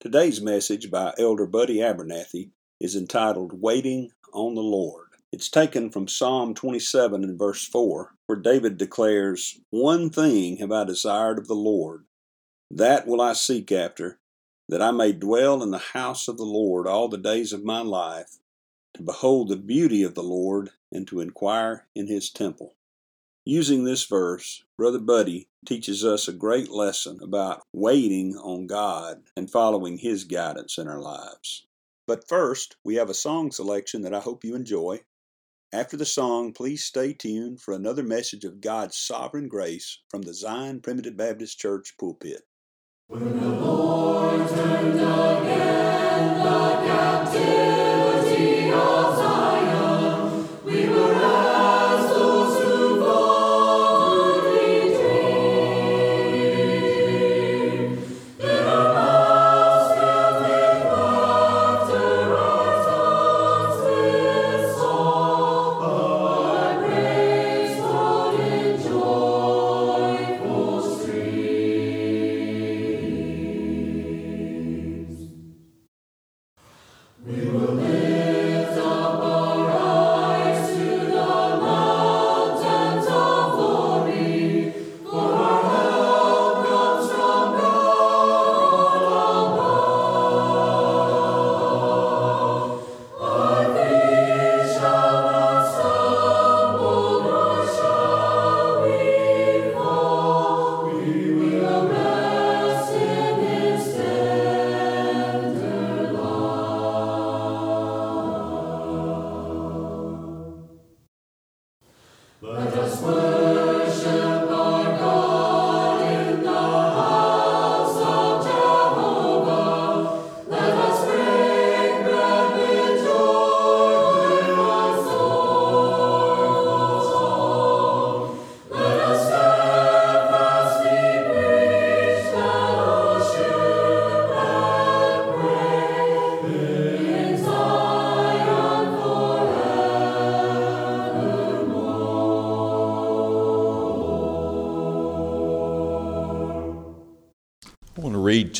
Today's message by Elder Buddy Abernathy is entitled Waiting on the Lord. It's taken from Psalm 27 and verse 4, where David declares, One thing have I desired of the Lord, that will I seek after, that I may dwell in the house of the Lord all the days of my life, to behold the beauty of the Lord and to inquire in his temple. Using this verse, Brother Buddy teaches us a great lesson about waiting on God and following His guidance in our lives. But first, we have a song selection that I hope you enjoy. After the song, please stay tuned for another message of God's sovereign grace from the Zion Primitive Baptist Church pulpit. When the Lord turned again the captivity of Zion,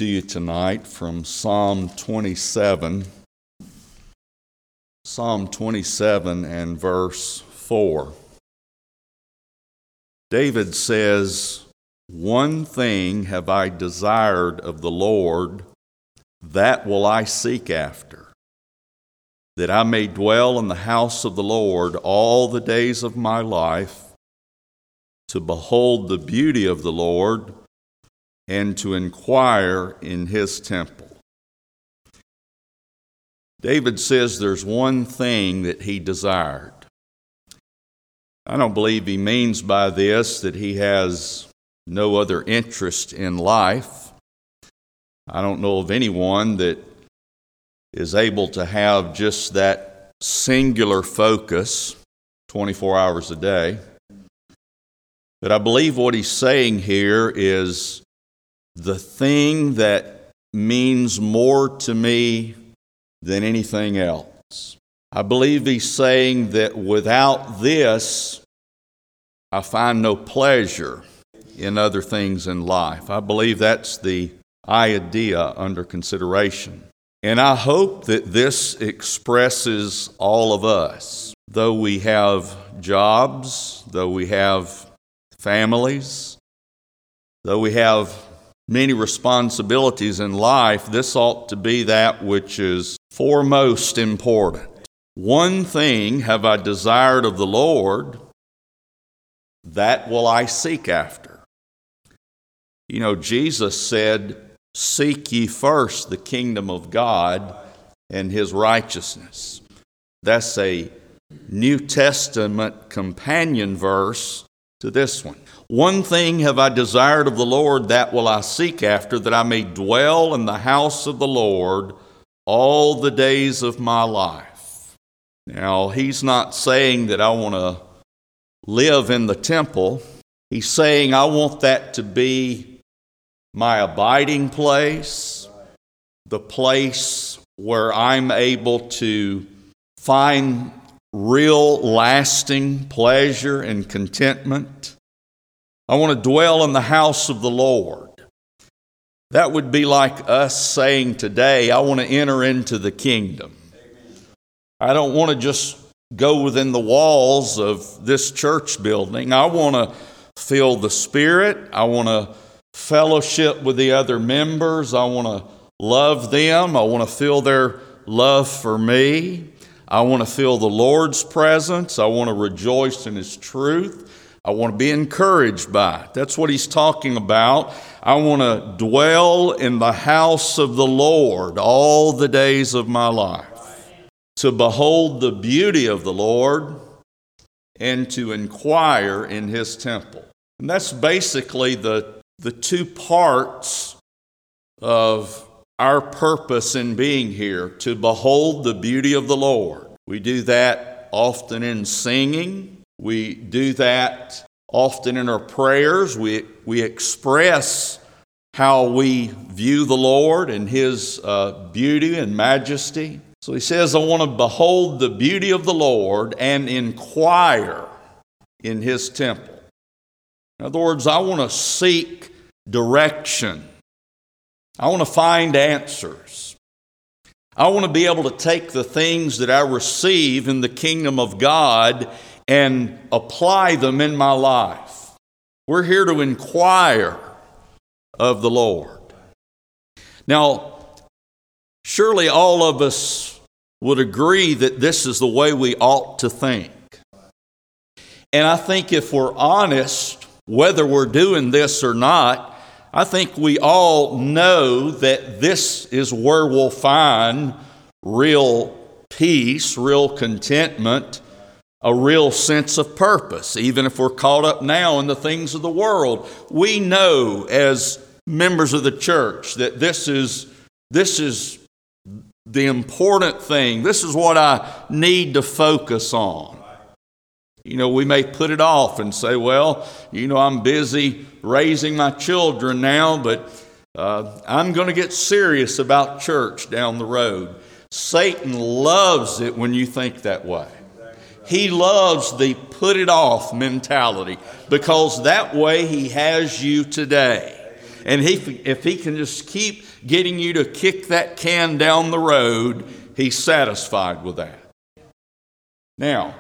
to you tonight from Psalm 27. Psalm 27 and verse 4. David says, One thing have I desired of the Lord, that will I seek after, that I may dwell in the house of the Lord all the days of my life, to behold the beauty of the Lord and to inquire in his temple. David says there's one thing that he desired. I don't believe he means by this that he has no other interest in life. I don't know of anyone that is able to have just that singular focus 24 hours a day. But I believe what he's saying here is the thing that means more to me than anything else. I believe he's saying that without this, I find no pleasure in other things in life. I believe that's the idea under consideration. And I hope that this expresses all of us. Though we have jobs, though we have families, though we have many responsibilities in life, this ought to be that which is foremost important. One thing have I desired of the Lord, that will I seek after. You know, Jesus said, Seek ye first the kingdom of God and his righteousness. That's a New Testament companion verse to this one. One thing have I desired of the Lord, that will I seek after, that I may dwell in the house of the Lord all the days of my life. Now, he's not saying that I want to live in the temple. He's saying I want that to be my abiding place, the place where I'm able to find real lasting pleasure and contentment. I want to dwell in the house of the Lord. That would be like us saying today, I want to enter into the kingdom. I don't want to just go within the walls of this church building. I want to feel the Spirit. I want to fellowship with the other members. I want to love them. I want to feel their love for me. I want to feel the Lord's presence. I want to rejoice in His truth. I want to be encouraged by it. That's what he's talking about. I want to dwell in the house of the Lord all the days of my life, to behold the beauty of the Lord and to inquire in his temple. And that's basically the, the two parts of our purpose in being here to behold the beauty of the Lord. We do that often in singing. We do that often in our prayers. We, we express how we view the Lord and His uh, beauty and majesty. So he says, I want to behold the beauty of the Lord and inquire in His temple. In other words, I want to seek direction. I want to find answers. I want to be able to take the things that I receive in the kingdom of God and apply them in my life. We're here to inquire of the Lord. Now, surely all of us would agree that this is the way we ought to think. And I think if we're honest, whether we're doing this or not, I think we all know that this is where we'll find real peace, real contentment, a real sense of purpose, even if we're caught up now in the things of the world. We know as members of the church that this is, this is the important thing. This is what I need to focus on. You know, we may put it off and say, well, you know, I'm busy raising my children now, but uh, I'm going to get serious about church down the road. Satan loves it when you think that way. He loves the put it off mentality because that way he has you today. And he, if he can just keep getting you to kick that can down the road, he's satisfied with that. Now,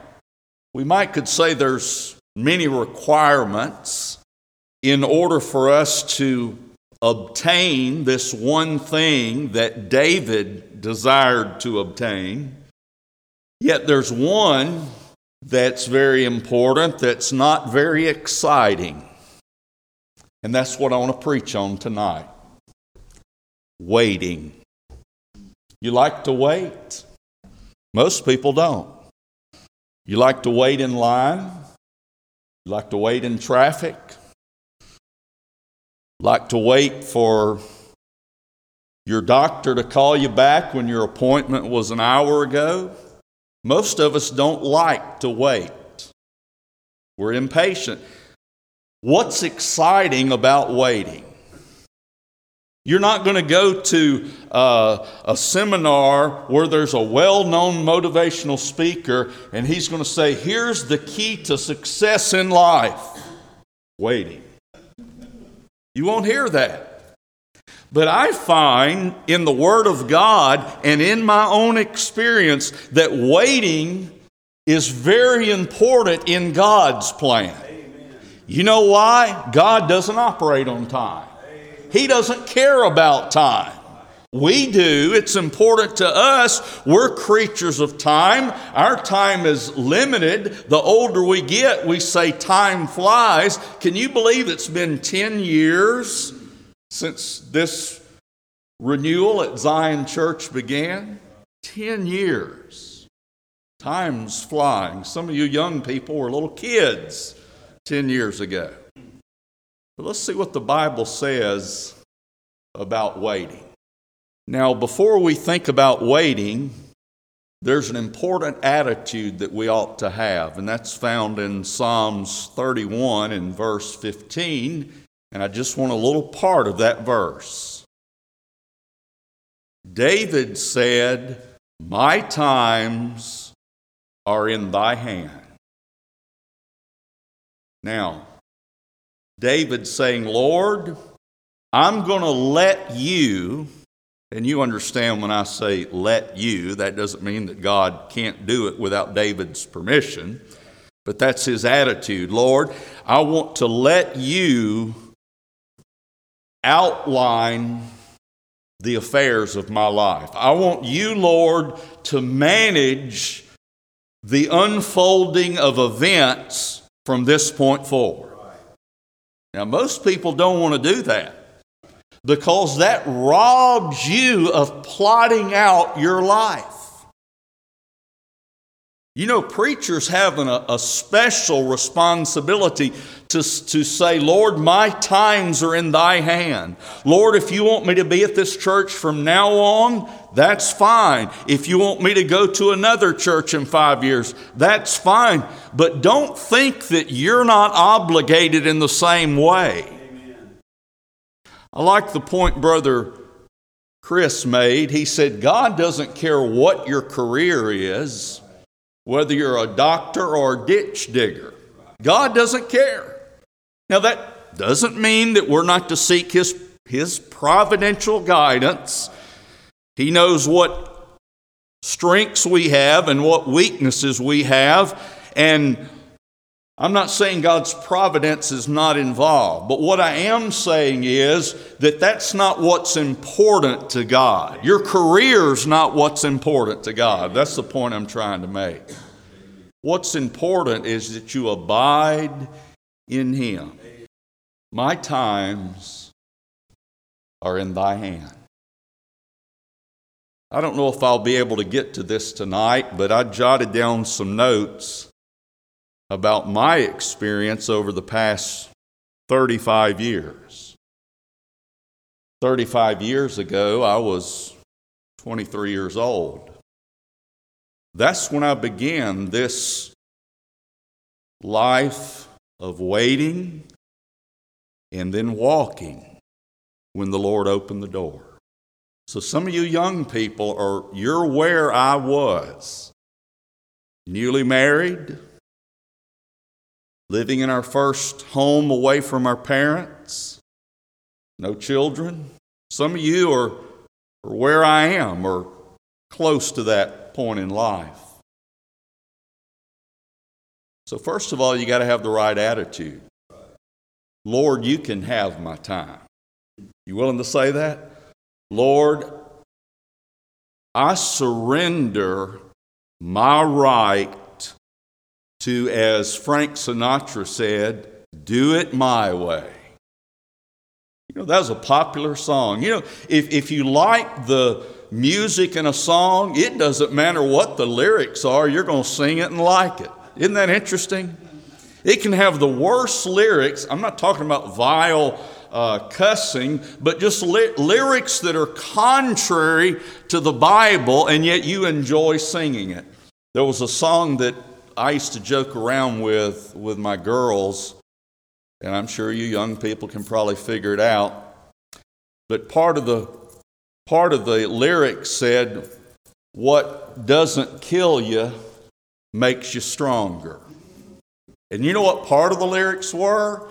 we might could say there's many requirements in order for us to obtain this one thing that David desired to obtain. Yet there's one that's very important that's not very exciting. And that's what I want to preach on tonight waiting. You like to wait? Most people don't. You like to wait in line? You like to wait in traffic? Like to wait for your doctor to call you back when your appointment was an hour ago? Most of us don't like to wait. We're impatient. What's exciting about waiting? You're not going to go to uh, a seminar where there's a well known motivational speaker and he's going to say, Here's the key to success in life waiting. You won't hear that. But I find in the Word of God and in my own experience that waiting is very important in God's plan. You know why? God doesn't operate on time, He doesn't care about time. We do. It's important to us. We're creatures of time. Our time is limited. The older we get, we say time flies. Can you believe it's been 10 years since this renewal at Zion Church began? 10 years. Time's flying. Some of you young people were little kids 10 years ago. But let's see what the Bible says about waiting. Now, before we think about waiting, there's an important attitude that we ought to have, and that's found in Psalms 31 and verse 15. And I just want a little part of that verse. David said, My times are in thy hand. Now, David saying, Lord, I'm going to let you, and you understand when I say let you, that doesn't mean that God can't do it without David's permission, but that's his attitude. Lord, I want to let you outline the affairs of my life. I want you, Lord, to manage the unfolding of events from this point forward. Now, most people don't want to do that because that robs you of plotting out your life. You know, preachers have an, a, a special responsibility to, to say, Lord, my times are in thy hand. Lord, if you want me to be at this church from now on, that's fine. If you want me to go to another church in five years, that's fine. But don't think that you're not obligated in the same way. I like the point Brother Chris made. He said, God doesn't care what your career is whether you're a doctor or a ditch digger. God doesn't care. Now, that doesn't mean that we're not to seek His, His providential guidance. He knows what strengths we have and what weaknesses we have. And I'm not saying God's providence is not involved, but what I am saying is that that's not what's important to God. Your career's not what's important to God. That's the point I'm trying to make. What's important is that you abide in Him. My times are in thy hand. I don't know if I'll be able to get to this tonight, but I jotted down some notes about my experience over the past 35 years. 35 years ago, I was 23 years old. That's when I began this life of waiting and then walking when the Lord opened the door. So, some of you young people are, you're where I was. Newly married, living in our first home away from our parents, no children. Some of you are, are where I am or close to that point in life. So, first of all, you got to have the right attitude. Lord, you can have my time. You willing to say that? Lord, I surrender my right to, as Frank Sinatra said, do it my way. You know, that was a popular song. You know, if, if you like the music in a song, it doesn't matter what the lyrics are, you're going to sing it and like it. Isn't that interesting? It can have the worst lyrics. I'm not talking about vile uh, cussing, but just lyrics that are contrary to the Bible, and yet you enjoy singing it. There was a song that I used to joke around with with my girls, and I'm sure you young people can probably figure it out. But part of the part of the lyric said, "What doesn't kill you makes you stronger." And you know what part of the lyrics were?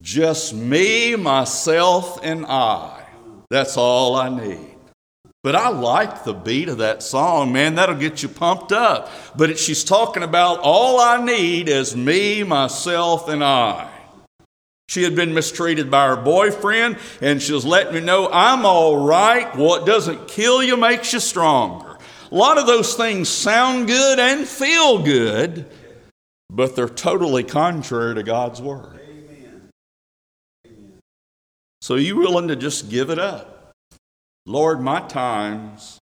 Just me, myself, and I. That's all I need. But I like the beat of that song, man. That'll get you pumped up. But it, she's talking about all I need is me, myself, and I. She had been mistreated by her boyfriend, and she was letting me know, I'm all right. What doesn't kill you makes you stronger. A lot of those things sound good and feel good, but they're totally contrary to God's Word. amen So, you willing to just give it up? Lord, my times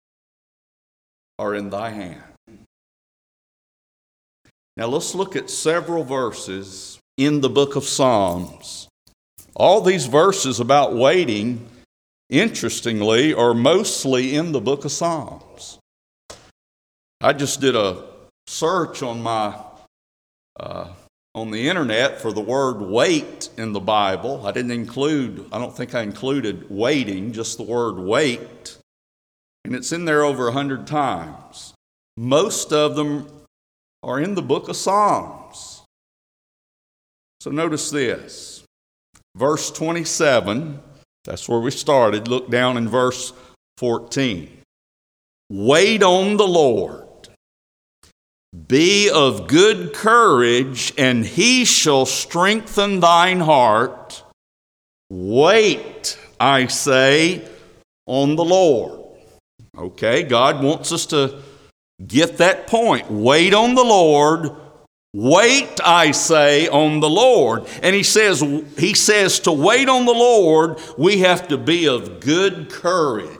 are in thy hand. Now, let's look at several verses in the book of Psalms. All these verses about waiting, interestingly, are mostly in the book of Psalms. I just did a search on my uh, on the internet for the word wait in the Bible. I didn't include, I don't think I included waiting, just the word wait. And it's in there over a hundred times. Most of them are in the book of Psalms. So notice this. Verse 27, that's where we started. Look down in verse 14. Wait on the Lord. Be of good courage, and he shall strengthen thine heart. Wait, I say, on the Lord. Okay, God wants us to get that point. Wait on the Lord. Wait, I say, on the Lord. And he says, he says to wait on the Lord, we have to be of good courage.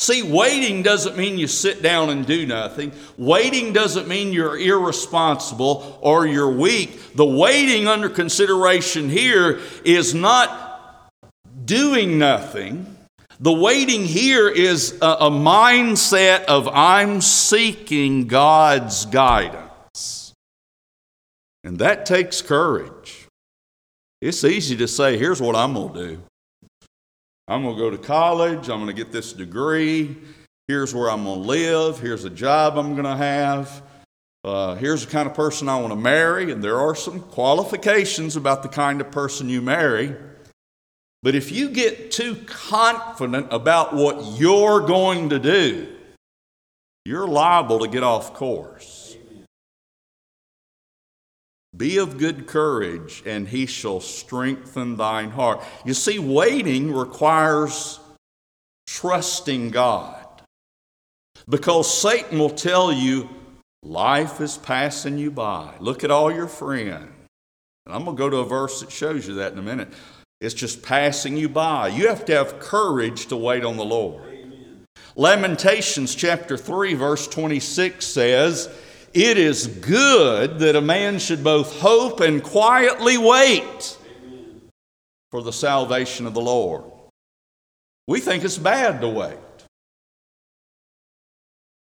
See, waiting doesn't mean you sit down and do nothing. Waiting doesn't mean you're irresponsible or you're weak. The waiting under consideration here is not doing nothing. The waiting here is a, a mindset of I'm seeking God's guidance. And that takes courage. It's easy to say, here's what I'm going to do. I'm going to go to college. I'm going to get this degree. Here's where I'm going to live. Here's a job I'm going to have. Uh, here's the kind of person I want to marry. And there are some qualifications about the kind of person you marry. But if you get too confident about what you're going to do, you're liable to get off course. Be of good courage, and he shall strengthen thine heart. You see, waiting requires trusting God. Because Satan will tell you, life is passing you by. Look at all your friends. And I'm going to go to a verse that shows you that in a minute. It's just passing you by. You have to have courage to wait on the Lord. Amen. Lamentations chapter 3, verse 26 says, it is good that a man should both hope and quietly wait for the salvation of the Lord. We think it's bad to wait.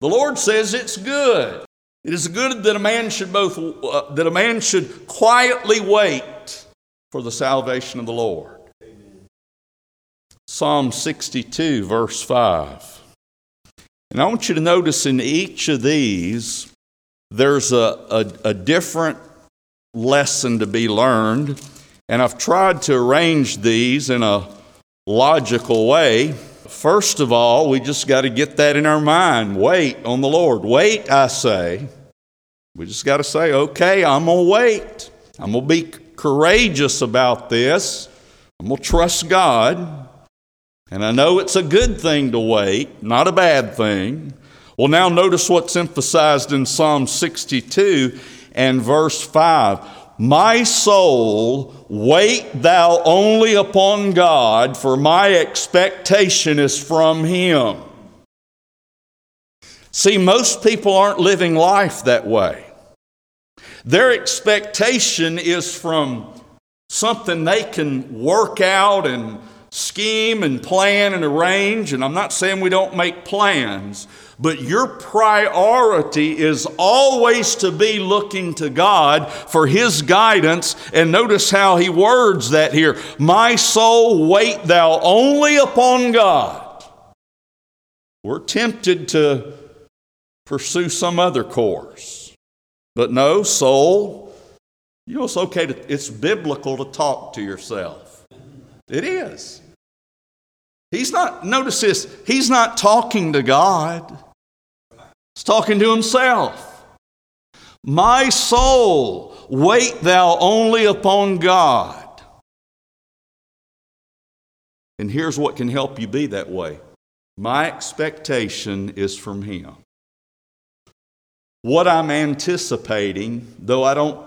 The Lord says it's good. It is good that a man should both uh, that a man should quietly wait for the salvation of the Lord. Psalm 62 verse 5. And I want you to notice in each of these there's a, a, a different lesson to be learned. And I've tried to arrange these in a logical way. First of all, we just got to get that in our mind. Wait on the Lord. Wait, I say. We just got to say, okay, I'm going to wait. I'm going to be courageous about this. I'm going to trust God. And I know it's a good thing to wait, not a bad thing. Well, now notice what's emphasized in Psalm 62 and verse 5. My soul, wait thou only upon God, for my expectation is from Him. See, most people aren't living life that way. Their expectation is from something they can work out and scheme and plan and arrange. And I'm not saying we don't make plans, but your priority is always to be looking to God for His guidance. And notice how He words that here My soul, wait thou only upon God. We're tempted to pursue some other course. But no, soul, you know, it's okay to, it's biblical to talk to yourself. It is. He's not, notice this, he's not talking to God. He's talking to himself. My soul, Wait thou only upon God. And here's what can help you be that way my expectation is from Him. What I'm anticipating, though I don't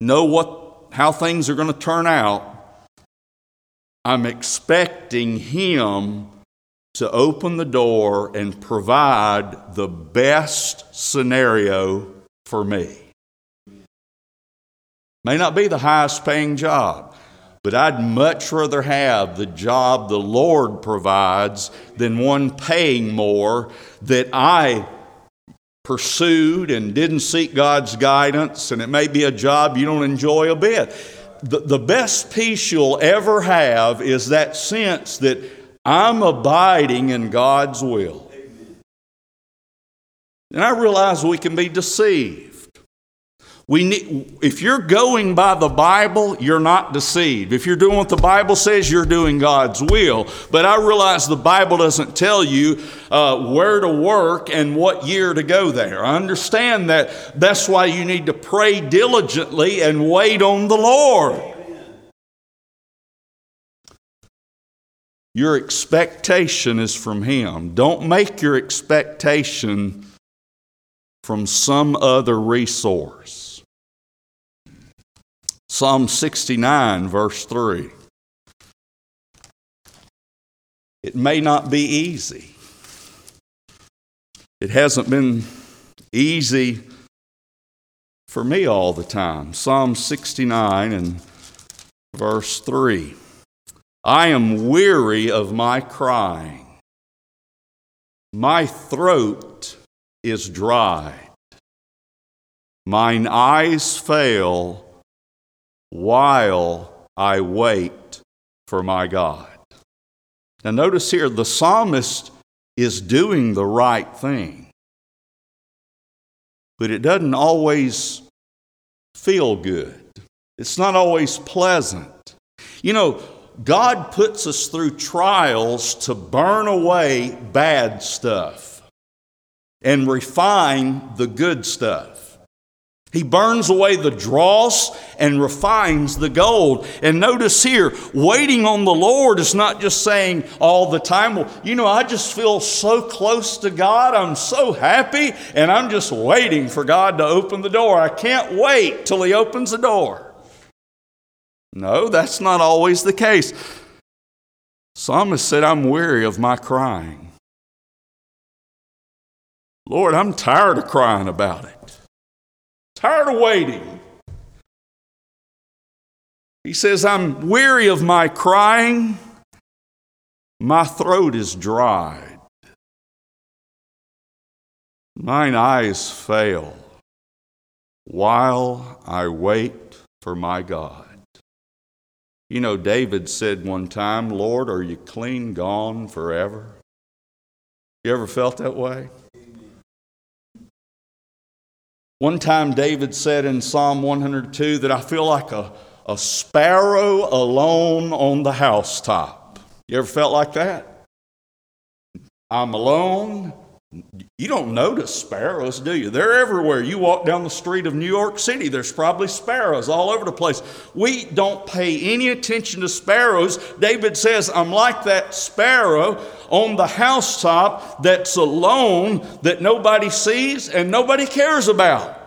know what, how things are going to turn out, I'm expecting Him to open the door and provide the best scenario for me. May not be the highest paying job, but I'd much rather have the job the Lord provides than one paying more that I pursued and didn't seek God's guidance, and it may be a job you don't enjoy a bit. The, the best peace you'll ever have is that sense that I'm abiding in God's will. And I realize we can be deceived. We need, if you're going by the Bible, you're not deceived. If you're doing what the Bible says, you're doing God's will. But I realize the Bible doesn't tell you uh, where to work and what year to go there. I understand that. That's why you need to pray diligently and wait on the Lord. Your expectation is from Him. Don't make your expectation from some other resource. Psalm 69, verse 3. It may not be easy. It hasn't been easy for me all the time. Psalm 69 and verse 3. I am weary of my crying. My throat is dried. Mine eyes fail while I wait for my God. Now, notice here the psalmist is doing the right thing, but it doesn't always feel good. It's not always pleasant. You know, God puts us through trials to burn away bad stuff and refine the good stuff. He burns away the dross and refines the gold. And notice here, waiting on the Lord is not just saying all the time, well, you know, I just feel so close to God. I'm so happy, and I'm just waiting for God to open the door. I can't wait till He opens the door. No, that's not always the case. Psalmist said, I'm weary of my crying. Lord, I'm tired of crying about it, tired of waiting. He says, I'm weary of my crying. My throat is dried. Mine eyes fail while I wait for my God. You know, David said one time, Lord, are you clean gone forever? You ever felt that way? One time, David said in Psalm 102 that I feel like a, a sparrow alone on the housetop. You ever felt like that? I'm alone. You don't notice sparrows, do you? They're everywhere. You walk down the street of New York City, there's probably sparrows all over the place. We don't pay any attention to sparrows. David says, I'm like that sparrow on the housetop that's alone, that nobody sees and nobody cares about.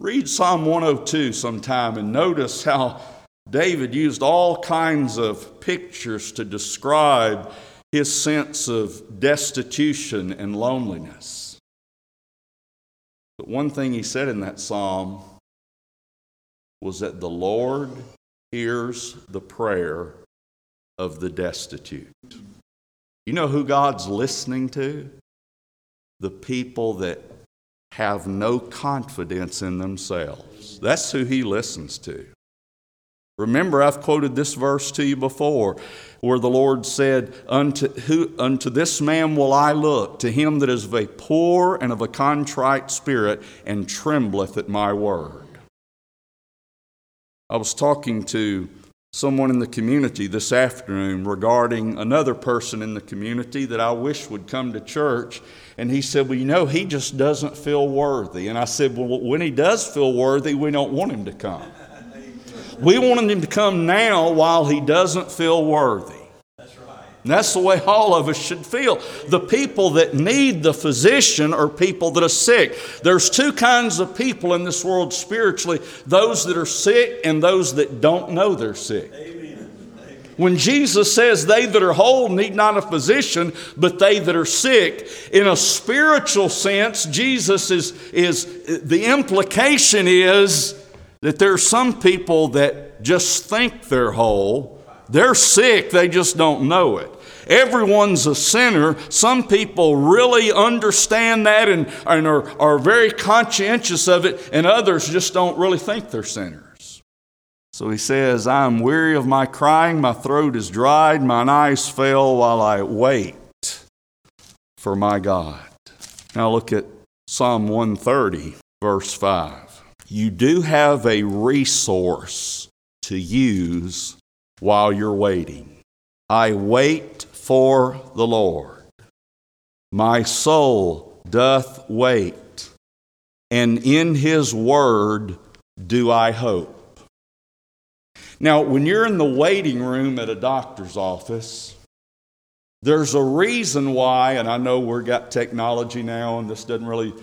Read Psalm 102 sometime and notice how David used all kinds of pictures to describe his sense of destitution and loneliness. But one thing he said in that psalm was that the Lord hears the prayer of the destitute. You know who God's listening to? The people that have no confidence in themselves. That's who he listens to. Remember, I've quoted this verse to you before, where the Lord said, Unto, who, unto this man will I look, to him that is of a poor and of a contrite spirit, and trembleth at my word. I was talking to someone in the community this afternoon regarding another person in the community that I wish would come to church. And he said, Well, you know, he just doesn't feel worthy. And I said, Well, when he does feel worthy, we don't want him to come. We wanted him to come now while he doesn't feel worthy. That's And that's the way all of us should feel. The people that need the physician are people that are sick. There's two kinds of people in this world spiritually those that are sick and those that don't know they're sick. When Jesus says they that are whole need not a physician, but they that are sick, in a spiritual sense, Jesus is, is the implication is that there are some people that just think they're whole. They're sick, they just don't know it. Everyone's a sinner. Some people really understand that and, and are, are very conscientious of it, and others just don't really think they're sinners. So he says, I am weary of my crying, my throat is dried, mine eyes fail while I wait for my God. Now look at Psalm 130, verse 5. You do have a resource to use while you're waiting. I wait for the Lord. My soul doth wait, and in his word do I hope. Now, when you're in the waiting room at a doctor's office, there's a reason why, and I know we've got technology now and this doesn't really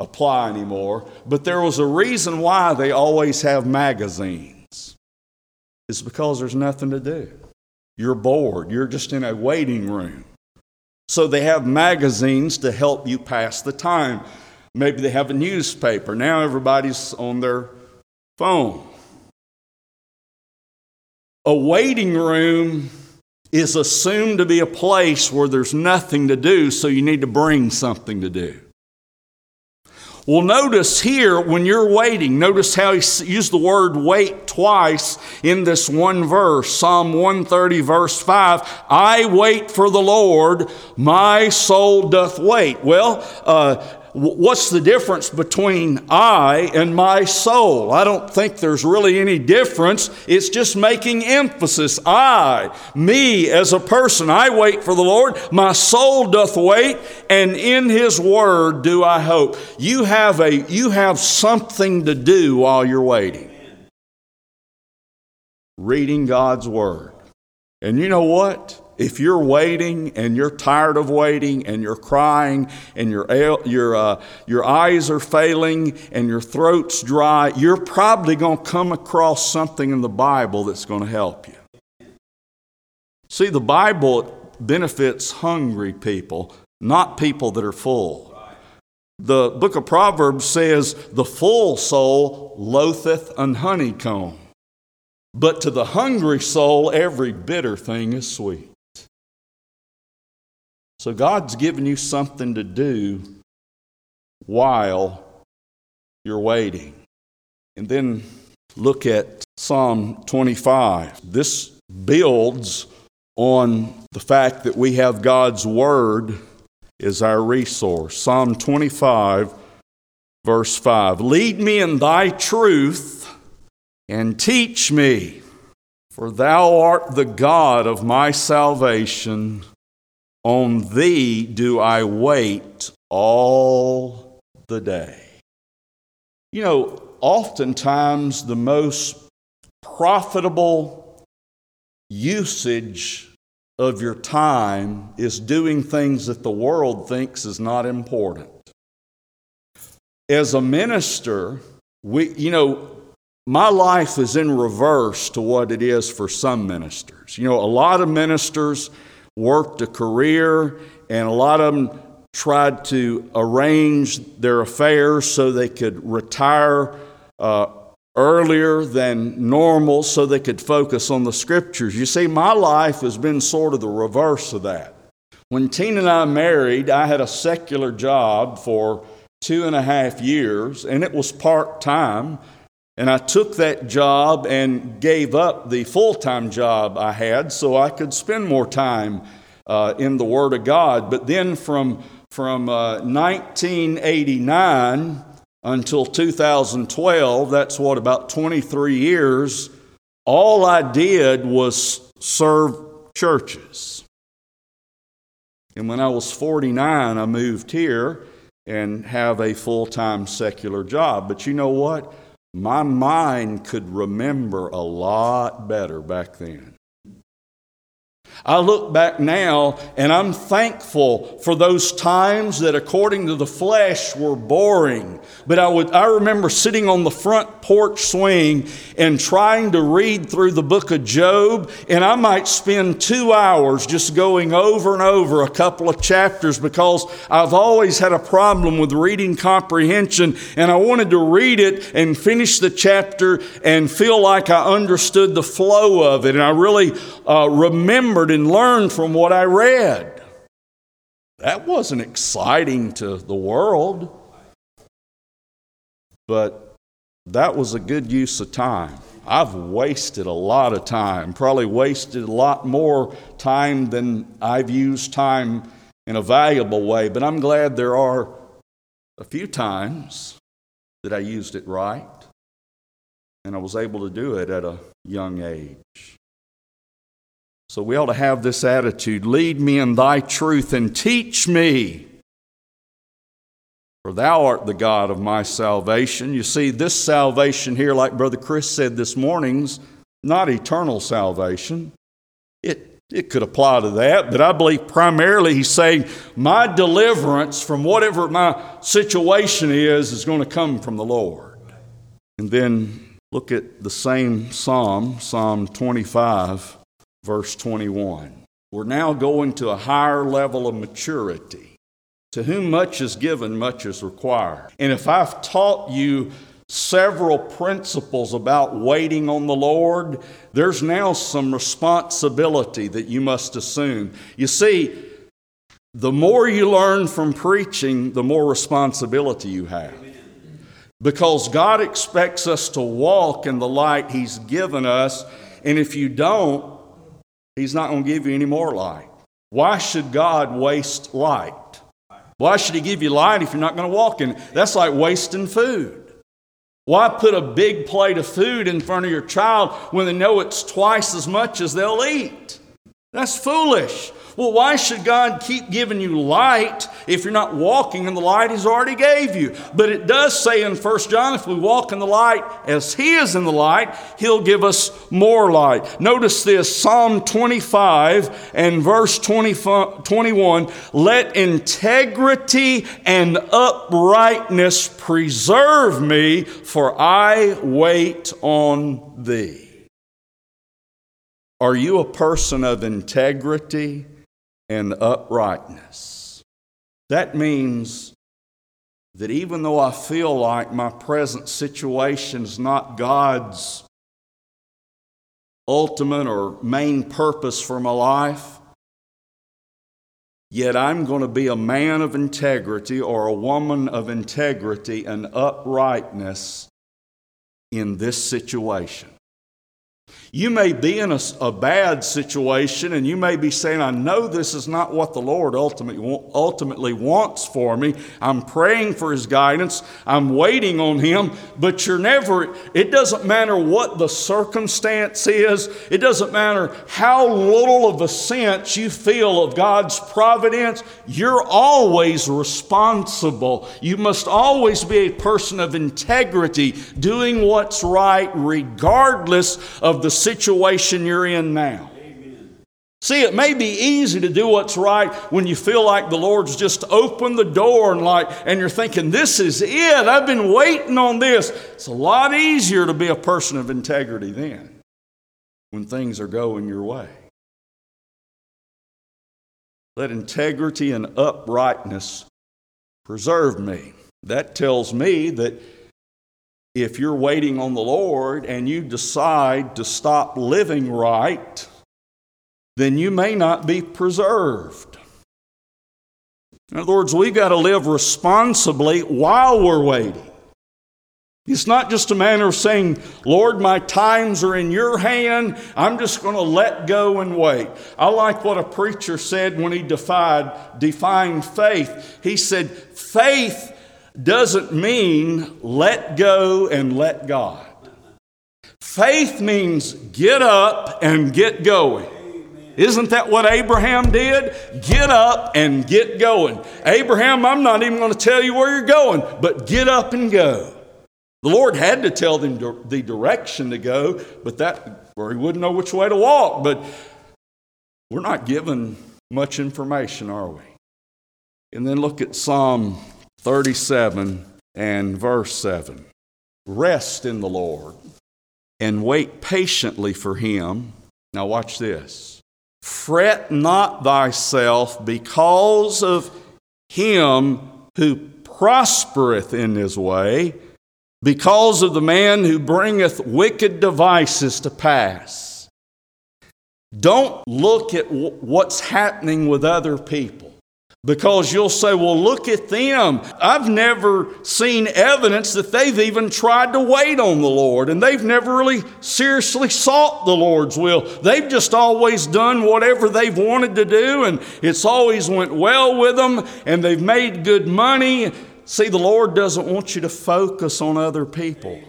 apply anymore, but there was a reason why they always have magazines. It's because there's nothing to do. You're bored, you're just in a waiting room. So they have magazines to help you pass the time. Maybe they have a newspaper. Now everybody's on their phone. A waiting room is assumed to be a place where there's nothing to do, so you need to bring something to do. Well, notice here when you're waiting, notice how he used the word wait twice in this one verse. Psalm 130, verse 5 I wait for the Lord, my soul doth wait. Well, uh, what's the difference between I and my soul? I don't think there's really any difference. It's just making emphasis. I, me as a person, I wait for the Lord. My soul doth wait, and in his word do I hope. You have a you have something to do while you're waiting. Reading God's word. And you know what? If you're waiting and you're tired of waiting and you're crying and your, your, uh, your eyes are failing and your throat's dry, you're probably going to come across something in the Bible that's going to help you. See, the Bible benefits hungry people, not people that are full. The book of Proverbs says, The full soul loatheth an honeycomb, but to the hungry soul, every bitter thing is sweet. So God's given you something to do while you're waiting. And then look at Psalm 25. This builds on the fact that we have God's Word as our resource. Psalm 25, verse 5. Lead me in thy truth and teach me, for thou art the God of my salvation. On thee do I wait all the day. You know, oftentimes the most profitable usage of your time is doing things that the world thinks is not important. As a minister, we, you know, my life is in reverse to what it is for some ministers. You know, a lot of ministers worked a career, and a lot of them tried to arrange their affairs so they could retire uh, earlier than normal so they could focus on the scriptures. You see, my life has been sort of the reverse of that. When Tina and I married, I had a secular job for two and a half years, and it was part time. And I took that job and gave up the full time job I had so I could spend more time uh, in the Word of God. But then from, from uh, 1989 until 2012, that's what, about 23 years, all I did was serve churches. And when I was 49, I moved here and have a full time secular job. But you know what? My mind could remember a lot better back then. I look back now and I'm thankful for those times that, according to the flesh, were boring. But I, would, I remember sitting on the front porch swing and trying to read through the book of Job, and I might spend two hours just going over and over a couple of chapters because I've always had a problem with reading comprehension, and I wanted to read it and finish the chapter and feel like I understood the flow of it. And I really uh, remembered and learned from what I read. That wasn't exciting to the world, but that was a good use of time. I've wasted a lot of time, probably wasted a lot more time than I've used time in a valuable way, but I'm glad there are a few times that I used it right and I was able to do it at a young age. So we ought to have this attitude lead me in thy truth and teach me. For thou art the God of my salvation. You see, this salvation here, like Brother Chris said this morning's not eternal salvation. It, it could apply to that, but I believe primarily he's saying my deliverance from whatever my situation is is going to come from the Lord. And then look at the same psalm, Psalm 25 verse 21. We're now going to a higher level of maturity. To whom much is given, much is required. And if I've taught you several principles about waiting on the Lord, there's now some responsibility that you must assume. You see, the more you learn from preaching, the more responsibility you have. Because God expects us to walk in the light He's given us, and if you don't, He's not going to give you any more light. Why should God waste light? Why should He give you light if you're not going to walk in? That's like wasting food. Why put a big plate of food in front of your child when they know it's twice as much as they'll eat? That's foolish. Well, why should God keep giving you light if you're not walking in the light He's already gave you? But it does say in 1 John, if we walk in the light as He is in the light, He'll give us more light. Notice this Psalm 25 and verse 20, 21 Let integrity and uprightness preserve me, for I wait on Thee. Are you a person of integrity and uprightness? That means that even though I feel like my present situation is not God's ultimate or main purpose for my life, yet I'm going to be a man of integrity or a woman of integrity and uprightness in this situation. You may be in a, a, bad situation and you may be saying, I know this is not what the Lord ultimately, ultimately wants for me. I'm praying for His guidance. I'm waiting on Him, but you're never, it doesn't matter what the circumstance is. It doesn't matter how little of a sense you feel of God's providence. You're always responsible. You must always be a person of integrity, doing what's right regardless of the situation you're in now. See, it may be easy to do what's right when you feel like the Lord's just opened the door and like and you're thinking this is it. I've been waiting on this. It's a lot easier to be a person of integrity then when things are going your way. Let integrity and uprightness preserve me. That tells me that if you're waiting on the Lord and you decide to stop living right, then you may not be preserved. In other words, we've got to live responsibly while we're waiting. It's not just a matter of saying, Lord, my times are in your hand. I'm just going to let go and wait. I like what a preacher said when he defied, defined faith. He said, faith doesn't mean let go and let God. Faith means get up and get going. Isn't that what Abraham did? Get up and get going. Abraham, I'm not even going to tell you where you're going, but get up and go. The Lord had to tell them the direction to go, but that, or he wouldn't know which way to walk. But we're not given much information, are we? And then look at Psalm 37 and verse 7. Rest in the Lord and wait patiently for him. Now, watch this. Fret not thyself because of him who prospereth in his way, because of the man who bringeth wicked devices to pass. Don't look at what's happening with other people because you'll say, well, look at them. I've never seen evidence that they've even tried to wait on the Lord, and they've never really seriously sought the Lord's will. They've just always done whatever they've wanted to do, and it's always went well with them, and they've made good money. See, the Lord doesn't want you to focus on other people.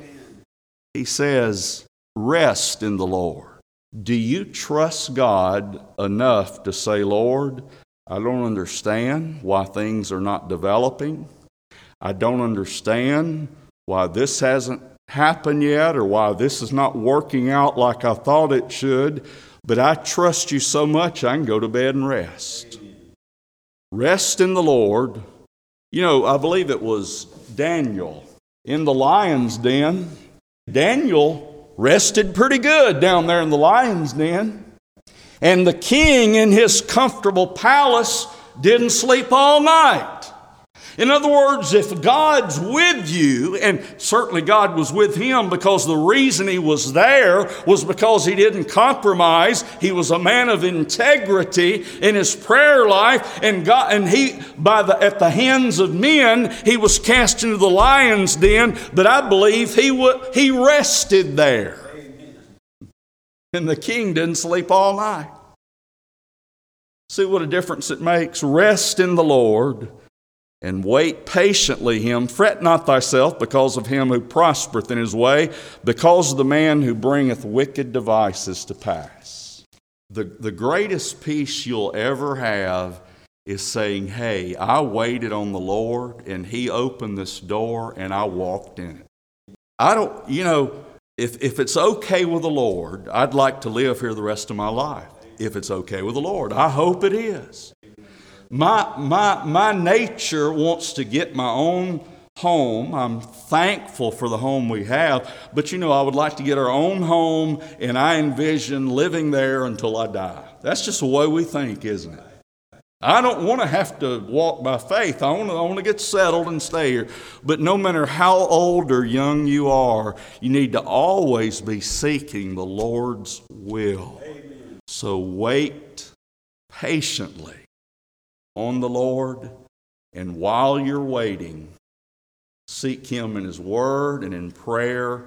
He says, rest in the Lord. Do you trust God enough to say, Lord, I don't understand why things are not developing. I don't understand why this hasn't happened yet or why this is not working out like I thought it should, but I trust you so much I can go to bed and rest. Rest in the Lord. You know, I believe it was Daniel in the lion's den. Daniel rested pretty good down there in the lion's den. And the king in his comfortable palace didn't sleep all night. In other words, if God's with you, and certainly God was with him because the reason he was there was because he didn't compromise. He was a man of integrity in his prayer life, and God, and he by the at the hands of men he was cast into the lion's den. But I believe he would he rested there. And the king didn't sleep all night. See what a difference it makes. Rest in the Lord and wait patiently him. Fret not thyself because of him who prospereth in his way, because of the man who bringeth wicked devices to pass. The, the greatest peace you'll ever have is saying, Hey, I waited on the Lord and he opened this door and I walked in it. I don't, you know, if, if it's okay with the Lord, I'd like to live here the rest of my life, if it's okay with the Lord. I hope it is. My, my, my nature wants to get my own home. I'm thankful for the home we have, but you know, I would like to get our own home, and I envision living there until I die. That's just the way we think, isn't it? I don't want to have to walk by faith. I want to, I want to get settled and stay here. But no matter how old or young you are, you need to always be seeking the Lord's will. Amen. So wait patiently on the Lord, and while you're waiting, seek Him in His Word and in prayer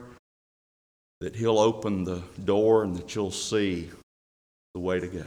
that He'll open the door and that you'll see the way to go.